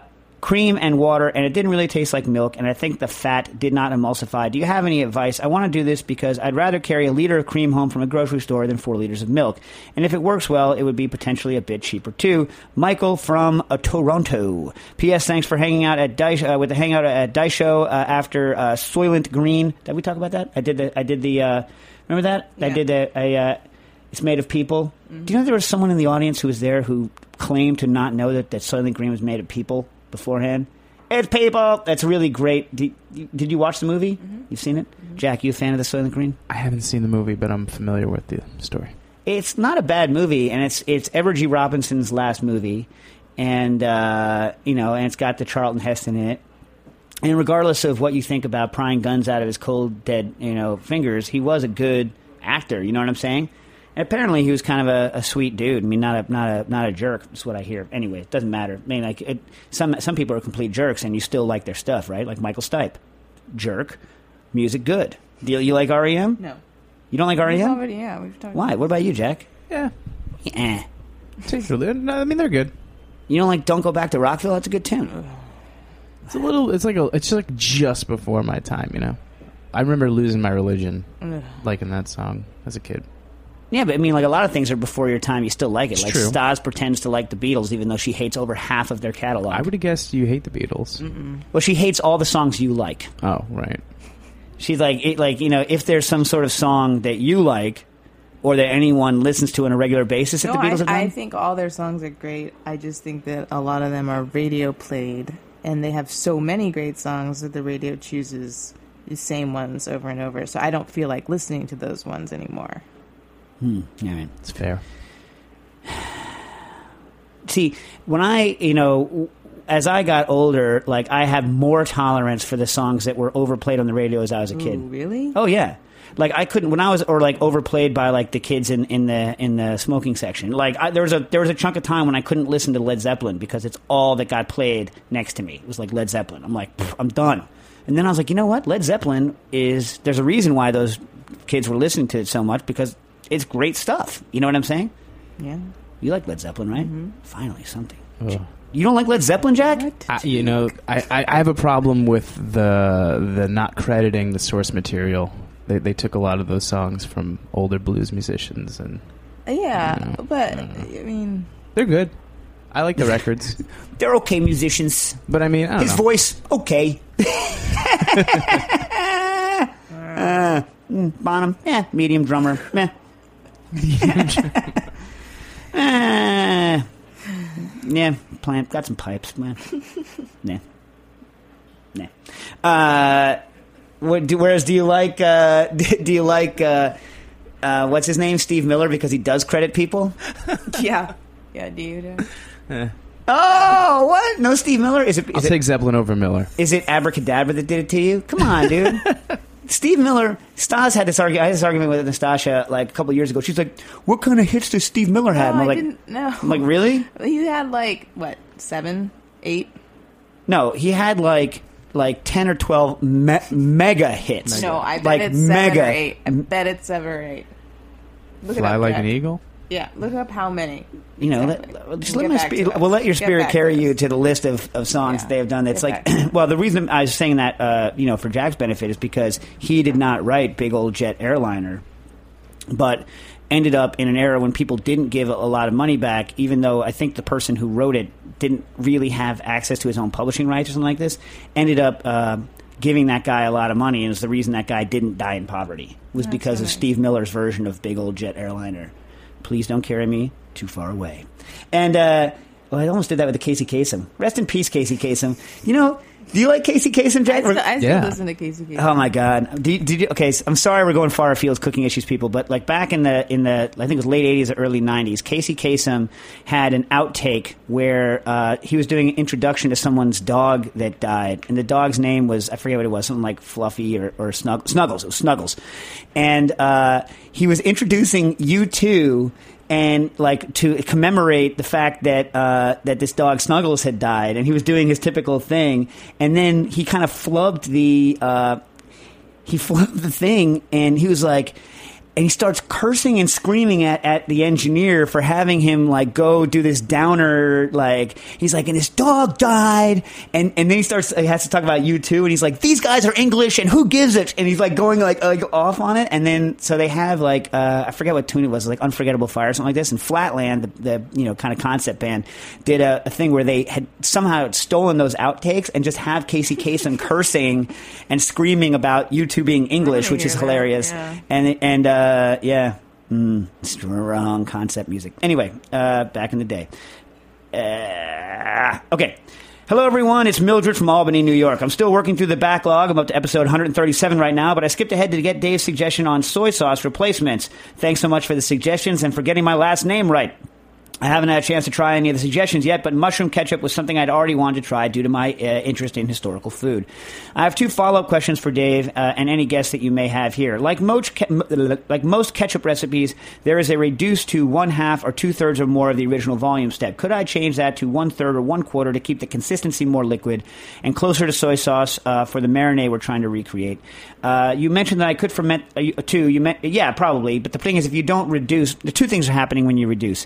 cream and water, and it didn't really taste like milk, and I think the fat did not emulsify. Do you have any advice? I want to do this because I'd rather carry a liter of cream home from a grocery store than four liters of milk. And if it works well, it would be potentially a bit cheaper too. Michael from uh, Toronto. P.S. Thanks for hanging out at Dice, uh, with the hangout at Dice Show uh, after uh, Soylent Green. Did we talk about that? I did the. I did the. Uh, remember that? I did the. uh, it's made of people. Do you know there was someone in the audience who was there who claimed to not know that that Soylent Green was made of people beforehand? It's people. That's really great. Did, did you watch the movie? You've seen it, Jack. You a fan of the Soylent Green? I haven't seen the movie, but I'm familiar with the story. It's not a bad movie, and it's it's Edward G. Robinson's last movie, and uh, you know, and it's got the Charlton Heston in it. And regardless of what you think about prying guns out of his cold, dead, you know, fingers, he was a good actor. You know what I'm saying? And apparently, he was kind of a, a sweet dude. I mean, not a not a not a jerk. Is what I hear. Anyway, it doesn't matter. I mean, like it, some some people are complete jerks, and you still like their stuff, right? Like Michael Stipe, jerk, music good. Do you, you like REM? No. You don't like REM? already, yeah, we've talked. Why? What about you, Jack? Yeah, Eh. No, I mean they're good. You don't like "Don't Go Back to Rockville"? That's a good tune. It's a little. It's like a. It's just like just before my time. You know, I remember losing my religion, Ugh. liking that song as a kid. Yeah, but I mean, like a lot of things are before your time. You still like it. It's like true. Stas pretends to like the Beatles, even though she hates over half of their catalog. I would have guessed you hate the Beatles. well, she hates all the songs you like. Oh, right. She's like, it, like you know, if there's some sort of song that you like, or that anyone listens to on a regular basis, that No, the Beatles have done. I think all their songs are great. I just think that a lot of them are radio played, and they have so many great songs that the radio chooses the same ones over and over. So I don't feel like listening to those ones anymore. Hmm. All right. It's fair. see when i you know as I got older, like I had more tolerance for the songs that were overplayed on the radio as I was a kid. Ooh, really? Oh yeah. Like I couldn't when I was or like overplayed by like the kids in, in the in the smoking section. Like I, there was a there was a chunk of time when I couldn't listen to Led Zeppelin because it's all that got played next to me. It was like Led Zeppelin. I'm like I'm done. And then I was like, you know what? Led Zeppelin is there's a reason why those kids were listening to it so much because it's great stuff. You know what I'm saying? Yeah. You like Led Zeppelin, right? Finally, something. Ugh. You don't like Led Zeppelin, Jack? I, you know, I, I, I have a problem with the the not crediting the source material. They they took a lot of those songs from older blues musicians, and Yeah, Yeah, but yeah. I mean, they're good. I like the records, They're okay musicians. but I mean, I don't His know. voice, okay. uh, mm, Bonham, eh, medium drummer, meh. Eh, yeah, plant got some pipes, man. Nah, nah. Uh, what do, whereas do you like? Uh, do you like? Uh, uh, what's his name? Steve Miller because he does credit people. yeah, yeah. Do you? Do? Eh. Oh, what? No, Steve Miller. Is it? I'll Is it take Zeppelin over Miller. Is it Abracadabra that did it to you? Come on, dude. Steve Miller, Stas had this argument. I had this argument with Nastassia like a couple years ago. She's like, "What kind of hits does Steve Miller have?" No, I'm I like, didn't know. I'm like, really? He had like what seven, eight? No, he had like like ten or twelve me- mega hits. No, I bet like it's seven mega. or eight. I bet it's seven or eight. Look it Fly up, like Jack. an eagle. Yeah, look up how many. You know, Exactly. let, just let my spirit, we'll let your spirit carry you to the list of, of songs Yeah. they have done. That's like, well, the reason I was saying that, uh, you know, for Jack's benefit is because he did not write Big Old Jet Airliner, but ended up in an era when people didn't give a, lot of money back, even though I think the person who wrote it didn't really have access to his own publishing rights or something like this, ended up uh, giving that guy a lot of money, and it's the reason that guy didn't die in poverty was That's because of. Steve Miller's version of Big Old Jet Airliner. Please don't carry me too far away. And uh, well, I almost did that with the Casey Kasem. Rest in peace, Casey Kasem. You know, do you like Casey Kasem, I Jack? still, I still Yeah. listen to Casey Kasem. Oh my God! Did, did you, okay, so I'm sorry we're going far afield cooking issues, people. But like back in the in the I think it was late '80s or early '90s, Casey Kasem had an outtake where uh, he was doing an introduction to someone's dog that died, and the dog's name was I forget what it was, something like Fluffy or, or Snug, Snuggles. It was Snuggles, and uh, he was introducing U2 and like to commemorate the fact that uh, that this dog Snuggles had died, and he was doing his typical thing, and then he kind of flubbed the uh, he flubbed the thing, and he was like. And he starts cursing and screaming at, at the engineer for having him like go do this downer like he's like and his dog died. And and then he starts he has to talk about you too and he's like these guys are English and who gives it? And he's like going like like off on it. And then so they have like uh, I forget what tune it was like Unforgettable Fire or something like this. And Flatland the, the you know kind of concept band did a, a thing where they had somehow stolen those outtakes and just have Casey Kasem cursing and screaming about U2 being English which is that, hilarious. Yeah. and and uh, yeah mm, strong concept music anyway uh, back in the day uh, okay. Hello, everyone. It's Mildred from Albany, New York. I'm still working through the backlog. I'm up to episode 137 right now, but I skipped ahead to get Dave's suggestion on soy sauce replacements. Thanks so much for the suggestions and for getting my last name right. I haven't had a chance to try any of the suggestions yet, but mushroom ketchup was something I'd already wanted to try due to my uh, interest in historical food. I have two follow-up questions for Dave uh, and any guests that you may have here. Like most, ke- like most ketchup recipes, there is a reduced to one half or two thirds or more of the original volume step. Could I change that to one third or one quarter to keep the consistency more liquid and closer to soy sauce uh, for the marinade we're trying to recreate? Uh, you mentioned that I could ferment uh, two. You meant yeah, probably. But the thing is, if you don't reduce, the two things are happening when you reduce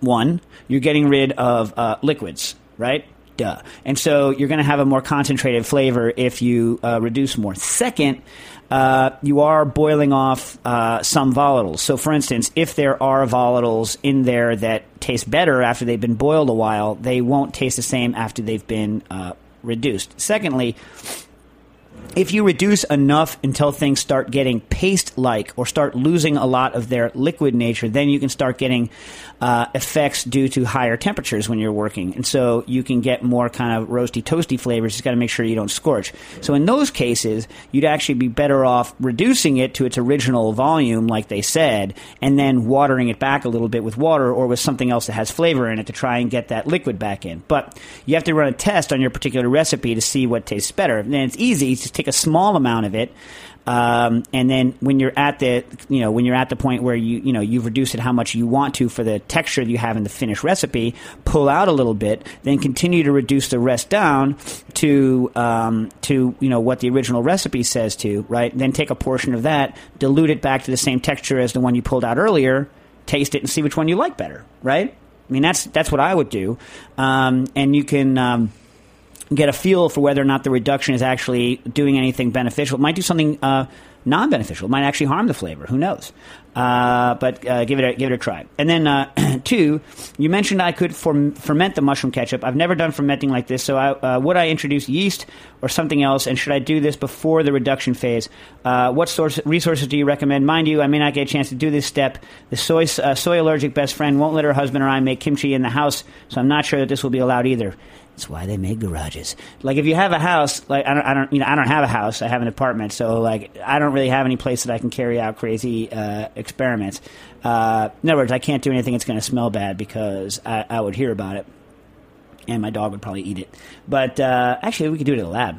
one, you're getting rid of uh, liquids, right? Duh. And so you're going to have a more concentrated flavor if you uh, reduce more. Second, uh, you are boiling off uh, some volatiles. So, for instance, if there are volatiles in there that taste better after they've been boiled a while, they won't taste the same after they've been uh, reduced. Secondly, if you reduce enough until things start getting paste like or start losing a lot of their liquid nature, then you can start getting uh, effects due to higher temperatures when you're working. And so you can get more kind of roasty, toasty flavors. You just got to make sure you don't scorch. So in those cases, you'd actually be better off reducing it to its original volume, like they said, and then watering it back a little bit with water or with something else that has flavor in it to try and get that liquid back in. But you have to run a test on your particular recipe to see what tastes better. And it's easy. Just take a small amount of it. Um, and then when you're at the you know when you're at the point where you you know you've reduced it how much you want to for the texture you have in the finished recipe, pull out a little bit, then continue to reduce the rest down to um, to you know what the original recipe says to right. Then take a portion of that, dilute it back to the same texture as the one you pulled out earlier, taste it, and see which one you like better. Right. I mean that's that's what I would do, um, and you can. Get a feel for whether or not the reduction is actually doing anything beneficial. It might do something uh, non-beneficial. It might actually harm the flavor. Who knows? Uh, but uh, give it a, give it a try. And then uh, two, you mentioned I could form, ferment the mushroom ketchup. I've never done fermenting like this, so I, uh, would I introduce yeast or something else? And should I do this before the reduction phase? Uh, what source, resources do you recommend? Mind you, I may not get a chance to do this step. The soy soy allergic best friend won't let her husband or I make kimchi in the house, so I'm not sure that this will be allowed either. That's why they make garages. Like if you have a house, like I don't, I don't, you know, I don't have a house. I have an apartment, so like I don't really have any place that I can carry out crazy uh, experiments. Uh, in other words, I can't do anything that's going to smell bad because I, I, would hear about it, and my dog would probably eat it. But uh, actually, we could do it in the lab.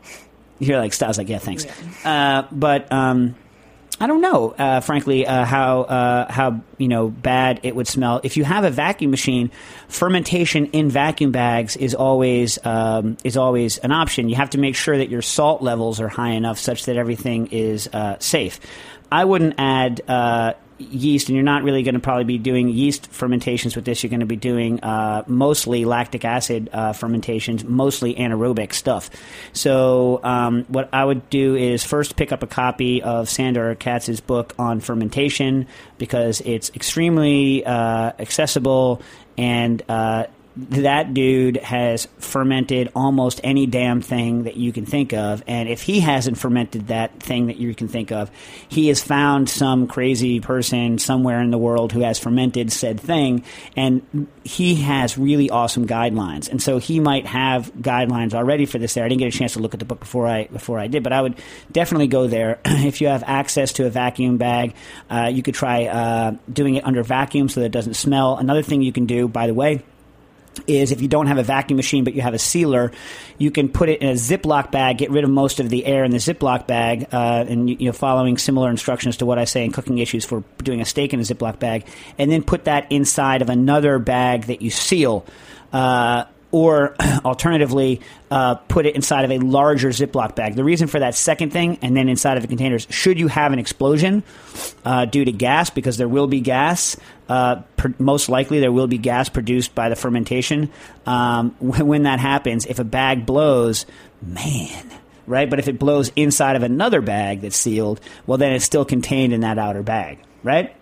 You're like, Styles, like, yeah, thanks. Yeah. Uh, but um, I don't know, uh, frankly, uh, how uh, how you know bad it would smell. If you have a vacuum machine, fermentation in vacuum bags is always um, is always an option. You have to make sure that your salt levels are high enough such that everything is uh, safe. I wouldn't add uh, yeast, and you're not really going to probably be doing yeast fermentations with this. You're going to be doing uh, mostly lactic acid uh, fermentations, mostly anaerobic stuff. So, um, what I would do is first pick up a copy of Sandor Katz's book on fermentation because it's extremely uh, accessible and uh, that dude has fermented almost any damn thing that you can think of. And if he hasn't fermented that thing that you can think of, he has found some crazy person somewhere in the world who has fermented said thing. And he has really awesome guidelines. And so he might have guidelines already for this there. I didn't get a chance to look at the book before I, before I did, but I would definitely go there. if you have access to a vacuum bag, uh, you could try uh, doing it under vacuum so that it doesn't smell. Another thing you can do, by the way, is if you don't have a vacuum machine but you have a sealer, you can put it in a Ziploc bag, get rid of most of the air in the Ziploc bag, uh, and you know following similar instructions to what I say in cooking issues for doing a steak in a Ziploc bag, and then put that inside of another bag that you seal. Uh, or alternatively, uh, put it inside of a larger Ziploc bag. The reason for that second thing, and then inside of the containers, should you have an explosion uh, due to gas, because there will be gas, uh, most likely there will be gas produced by the fermentation. Um, when, when that happens, if a bag blows, man, right? But if it blows inside of another bag that's sealed, well, then it's still contained in that outer bag, right?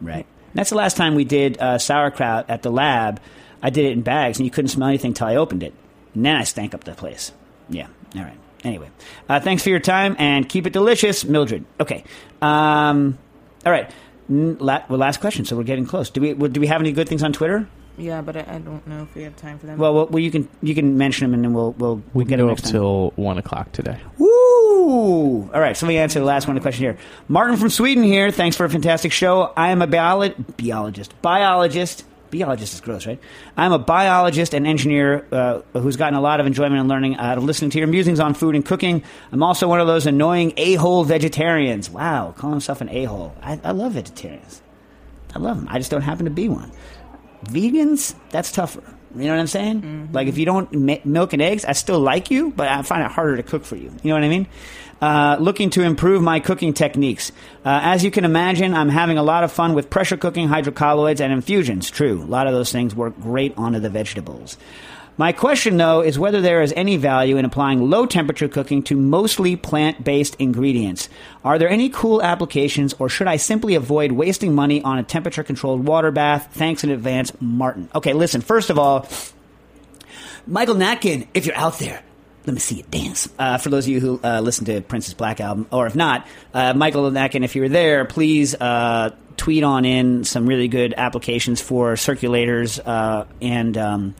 Right. That's the last time we did uh, sauerkraut at the lab. I did it in bags, and you couldn't smell anything until I opened it. And then I stank up the place. Yeah. All right. Anyway, uh, thanks for your time and keep it delicious, Mildred. Okay. Um, all right. La- well, last question. So we're getting close. Do we do we have any good things on Twitter? Yeah, but I, I don't know if we have time for them. Well, well, well, you can you can mention them and then we'll we'll, we get them next time. till one o'clock today. Woo! All right, so let me answer the last one. Of the question here. Martin from Sweden here. Thanks for a fantastic show. I am a biolo- biologist. Biologist biologist is gross, right? I'm a biologist and engineer uh, who's gotten a lot of enjoyment and learning out of listening to your musings on food and cooking. I'm also one of those annoying a-hole vegetarians. Wow, calling himself an a-hole. I, I love vegetarians. I love them. I just don't happen to be one. Vegans, that's tougher. You know what I'm saying? Mm-hmm. Like if you don't milk and eggs, I still like you, but I find it harder to cook for you. You know what I mean? Uh, looking to improve my cooking techniques. Uh, as you can imagine, I'm having a lot of fun with pressure cooking, hydrocolloids, and infusions. True, a lot of those things work great onto the vegetables. My question, though, is whether there is any value in applying low temperature cooking to mostly plant based ingredients. Are there any cool applications, or should I simply avoid wasting money on a temperature controlled water bath? Thanks in advance, Martin. Okay, listen, first of all, Michael Natkin, if you're out there, let me see you dance. Uh, for those of you who uh, listen to Prince's Black album, or if not, uh, Michael Natkin, if you were there, please uh, tweet on in some really good applications for circulators uh, and. Um,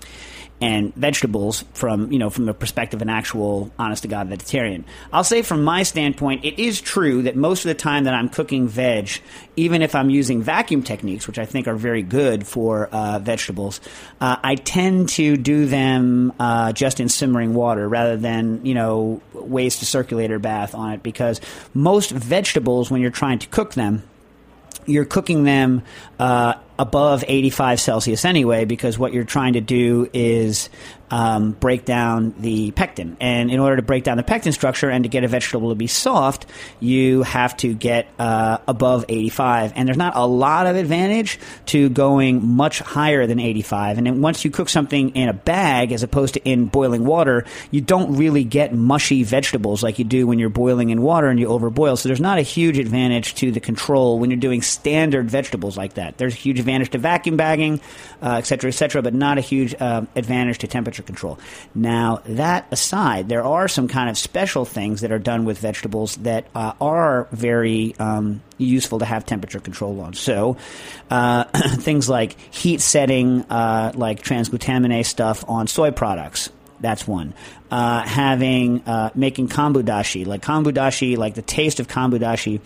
and vegetables from you know from the perspective of an actual honest to god vegetarian. I'll say from my standpoint, it is true that most of the time that I'm cooking veg, even if I'm using vacuum techniques, which I think are very good for uh, vegetables, uh, I tend to do them uh, just in simmering water rather than you know waste a circulator bath on it because most vegetables when you're trying to cook them you're cooking them uh, above 85 Celsius anyway, because what you're trying to do is um, break down the pectin. And in order to break down the pectin structure and to get a vegetable to be soft, you have to get uh, above 85. And there's not a lot of advantage to going much higher than 85. And then once you cook something in a bag as opposed to in boiling water, you don't really get mushy vegetables like you do when you're boiling in water and you overboil. So there's not a huge advantage to the control when you're doing standard vegetables like that. There's a huge advantage to vacuum bagging, uh, et cetera, et cetera, but not a huge uh, advantage to temperature control. Now, that aside, there are some kind of special things that are done with vegetables that uh, are very um, useful to have temperature control on. So, uh, things like heat setting, uh, like transglutaminase stuff on soy products. That's one. Uh, having uh, making kombu dashi, like kombu dashi, like the taste of kombu dashi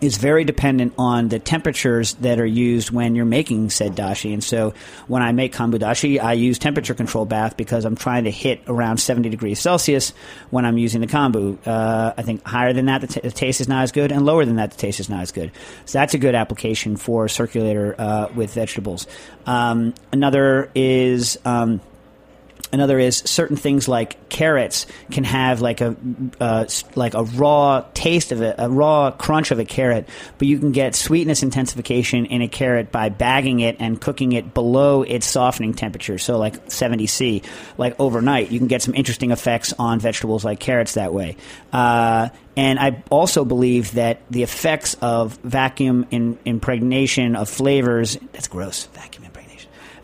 is very dependent on the temperatures that are used when you're making said dashi. And so when I make kombu dashi, I use temperature control bath because I'm trying to hit around 70 degrees Celsius when I'm using the kombu. Uh, I think higher than that, the, t- the, taste is not as good, and lower than that, the taste is not as good. So that's a good application for circulator uh, with vegetables. Um, another is. Um, Another is certain things like carrots can have like a uh, like a raw taste of it, a raw crunch of a carrot, but you can get sweetness intensification in a carrot by bagging it and cooking it below its softening temperature. So like 70 C, like overnight, you can get some interesting effects on vegetables like carrots that way. Uh, and I also believe that the effects of vacuum in, impregnation of flavors, that's gross, vacuum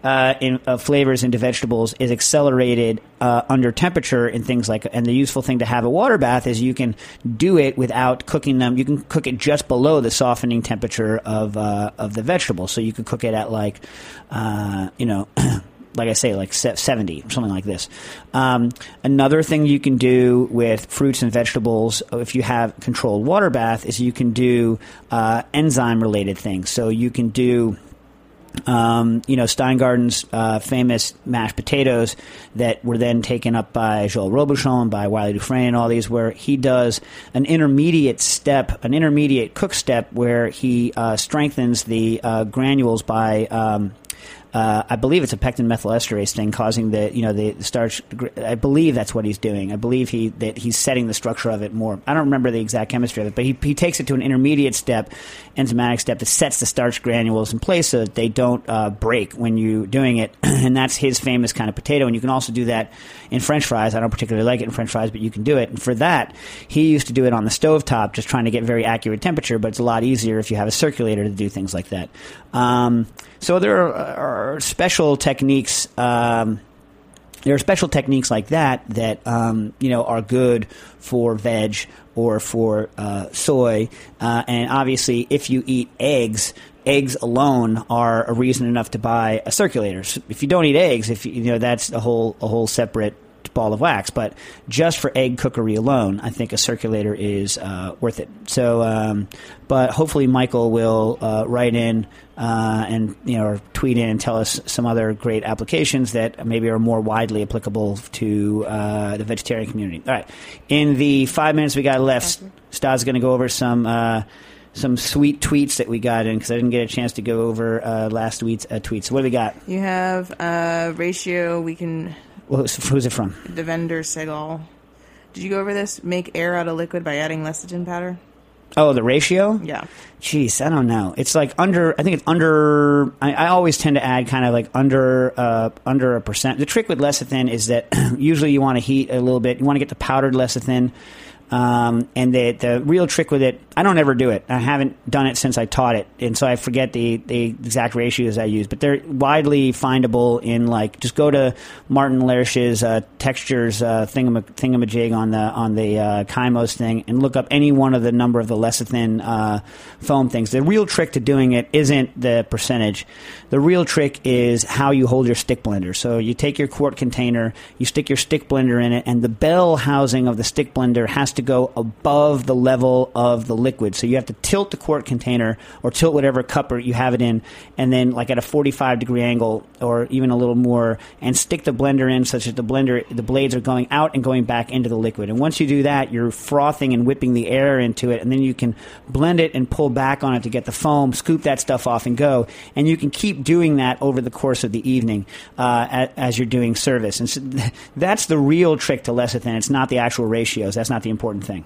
uh, in, uh, flavors into vegetables is accelerated uh, under temperature in things like. And the useful thing to have a water bath is you can do it without cooking them. You can cook it just below the softening temperature of uh, of the vegetable. So you could cook it at like, uh, you know. like I say, like 70, something like this. Um, another thing you can do with fruits and vegetables, if you have controlled water bath, is you can do uh, enzyme related things. So you can do um, you know, Steingarten's uh, famous mashed potatoes that were then taken up by Joel Robuchon, and by Wylie Dufresne, and all these, where he does an intermediate step, an intermediate cook step, where he uh, strengthens the uh, granules by um, uh, I believe it's a pectin methylesterase thing causing the you know the starch. I believe that's what he's doing. I believe he that he's setting the structure of it more. I don't remember the exact chemistry of it, but he, he takes it to an intermediate step, enzymatic step that sets the starch granules in place so that they don't uh, break when you're doing it. and that's his famous kind of potato. And you can also do that in French fries. I don't particularly like it in French fries, but you can do it. And for that, he used to do it on the stove top, just trying to get very accurate temperature. But it's a lot easier if you have a circulator to do things like that. Um, so there are, are special techniques. Um, there are special techniques like that that um, you know are good for veg or for uh, soy, uh, and obviously, if you eat eggs, eggs alone are a reason enough to buy a circulator. So if you don't eat eggs, if you, you know that's a whole a whole separate ball of wax. But just for egg cookery alone, I think a circulator is uh, worth it. So, um, but hopefully Michael will uh, write in uh, and you know or tweet in and tell us some other great applications that maybe are more widely applicable to uh, the vegetarian community. All right, in the five minutes we got left, Stad's going to go over some uh, some sweet tweets that we got in because I didn't get a chance to go over uh, last week's uh, tweets. So what do we got? You have a ratio we can well, who's, who's it from? Devender Segal. Did you go over this? Make air out of liquid by adding lecithin powder. Oh, the ratio? Yeah. Jeez, I don't know. It's like under. I think it's under. I, I always tend to add kind of like under uh, under a percent. The trick with lecithin is that usually you want to heat a little bit. You want to get the powdered lecithin Um, and the the real trick with it, I don't ever do it. I haven't done it since I taught it, and so I forget the the exact ratios I use. But they're widely findable in like just go to Martin Lersch's uh, textures uh, thingam- thingamajig on the on the uh, Khymos thing, and look up any one of the number of the lecithin uh, foam things. The real trick to doing it isn't the percentage. The real trick is how you hold your stick blender. So you take your quart container, you stick your stick blender in it, and the bell housing of the stick blender has to go above the level of the liquid. So you have to tilt the quart container or tilt whatever cup you have it in, and then like at a 45 degree angle or even a little more, and stick the blender in such that the blender the blades are going out and going back into the liquid. And once you do that, you're frothing and whipping the air into it, and then you can blend it and pull back on it to get the foam, scoop that stuff off, and go. And you can keep doing that over the course of the evening uh, as you're doing service. And so that's the real trick to lecithin. It's not the actual ratios. That's not the important thing.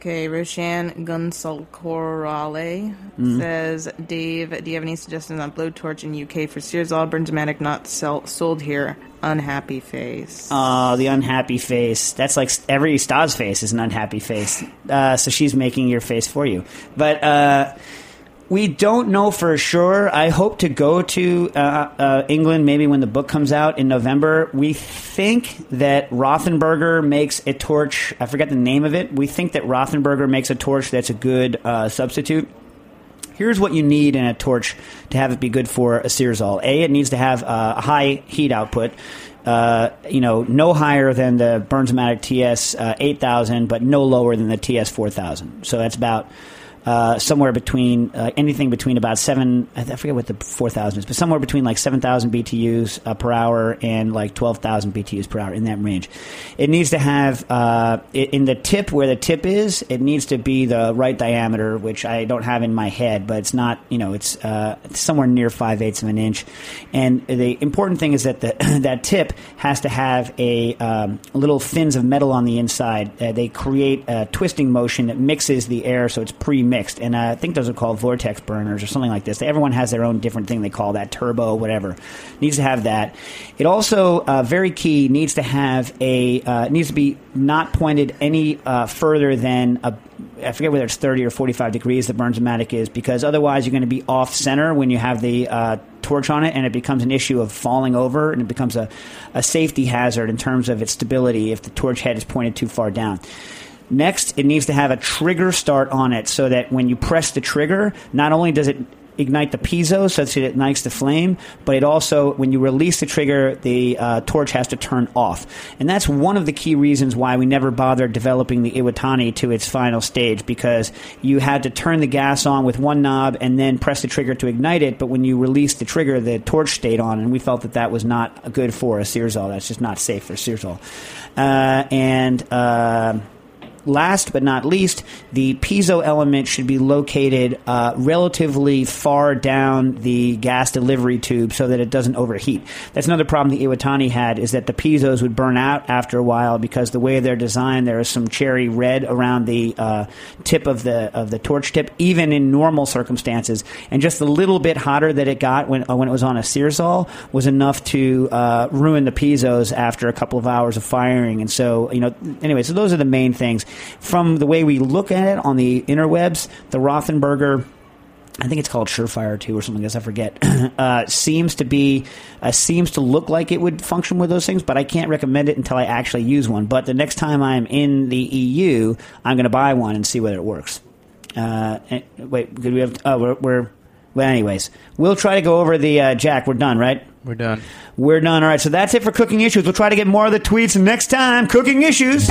Okay, Roshan Gunsalcorale mm-hmm. says, Dave, do you have any suggestions on blowtorch in UK for Searzall Bernzomatic not sell- sold here? Unhappy face. Oh, the unhappy face. That's like every Stas face is an unhappy face. Uh, so she's making your face for you. But uh, we don't know for sure. I hope to go to uh, uh, England maybe when the book comes out in November. We think that Rothenberger makes a torch. I forget the name of it. We think that Rothenberger makes a torch that's a good uh, substitute. Here's what you need in a torch to have it be good for a Searzall. A, it needs to have uh, a high heat output. Uh, you know, no higher than the Bernzomatic TS uh, 8000, but no lower than the TS 4000. So that's about uh, somewhere between uh, anything between about seven. I forget what the four thousand is, but somewhere between like seven thousand BTUs uh, per hour and like twelve thousand BTUs per hour in that range. It needs to have uh, in the tip where the tip is. It needs to be the right diameter, which I don't have in my head, but it's not. You know, it's uh, somewhere near five eighths of an inch. And the important thing is that the that tip has to have a um, little fins of metal on the inside. they create a twisting motion that mixes the air, so it's pre mixed, and I think those are called vortex burners or something like this. Everyone has their own different thing they call that turbo, whatever. Needs to have that. It also uh, very key needs to have a uh, needs to be not pointed any uh, further than a I forget whether it's 30 or 45 degrees the Bernzomatic is, because otherwise you're going to be off center when you have the uh, torch on it, and it becomes an issue of falling over, and it becomes a, a safety hazard in terms of its stability if the torch head is pointed too far down. Next, it needs to have a trigger start on it so that when you press the trigger, not only does it ignite the piezo so that it ignites the flame, but it also, when you release the trigger, the uh, torch has to turn off. And that's one of the key reasons why we never bothered developing the Iwatani to its final stage because you had to turn the gas on with one knob and then press the trigger to ignite it, but when you released the trigger, the torch stayed on, and we felt that that was not good for a Searzall. That's just not safe for Searzall. Uh, and. Uh, last but not least, the piezo element should be located uh, relatively far down the gas delivery tube so that it doesn't overheat. That's another problem the Iwatani had is that the piezos would burn out after a while because the way they're designed, there is some cherry red around the uh, tip of the of the torch tip, even in normal circumstances, and just a little bit hotter that it got when uh, when it was on a Searzall was enough to uh, ruin the piezos after a couple of hours of firing. And so, you know, anyway, so those are the main things from the way we look at it on the interwebs, the Rothenberger. I think it's called Superfire Two or something. I guess I forget. uh, seems to be uh, seems to look like it would function with those things, but I can't recommend it until I actually use one. But the next time I'm in the EU, I'm going to buy one and see whether it works. Uh, wait, could we have? Oh, we're, we're, well. Anyways, we'll try to go over the uh, Jack. We're done, right? We're done. We're done. All right. So that's it for cooking issues. We'll try to get more of the tweets next time. Cooking issues.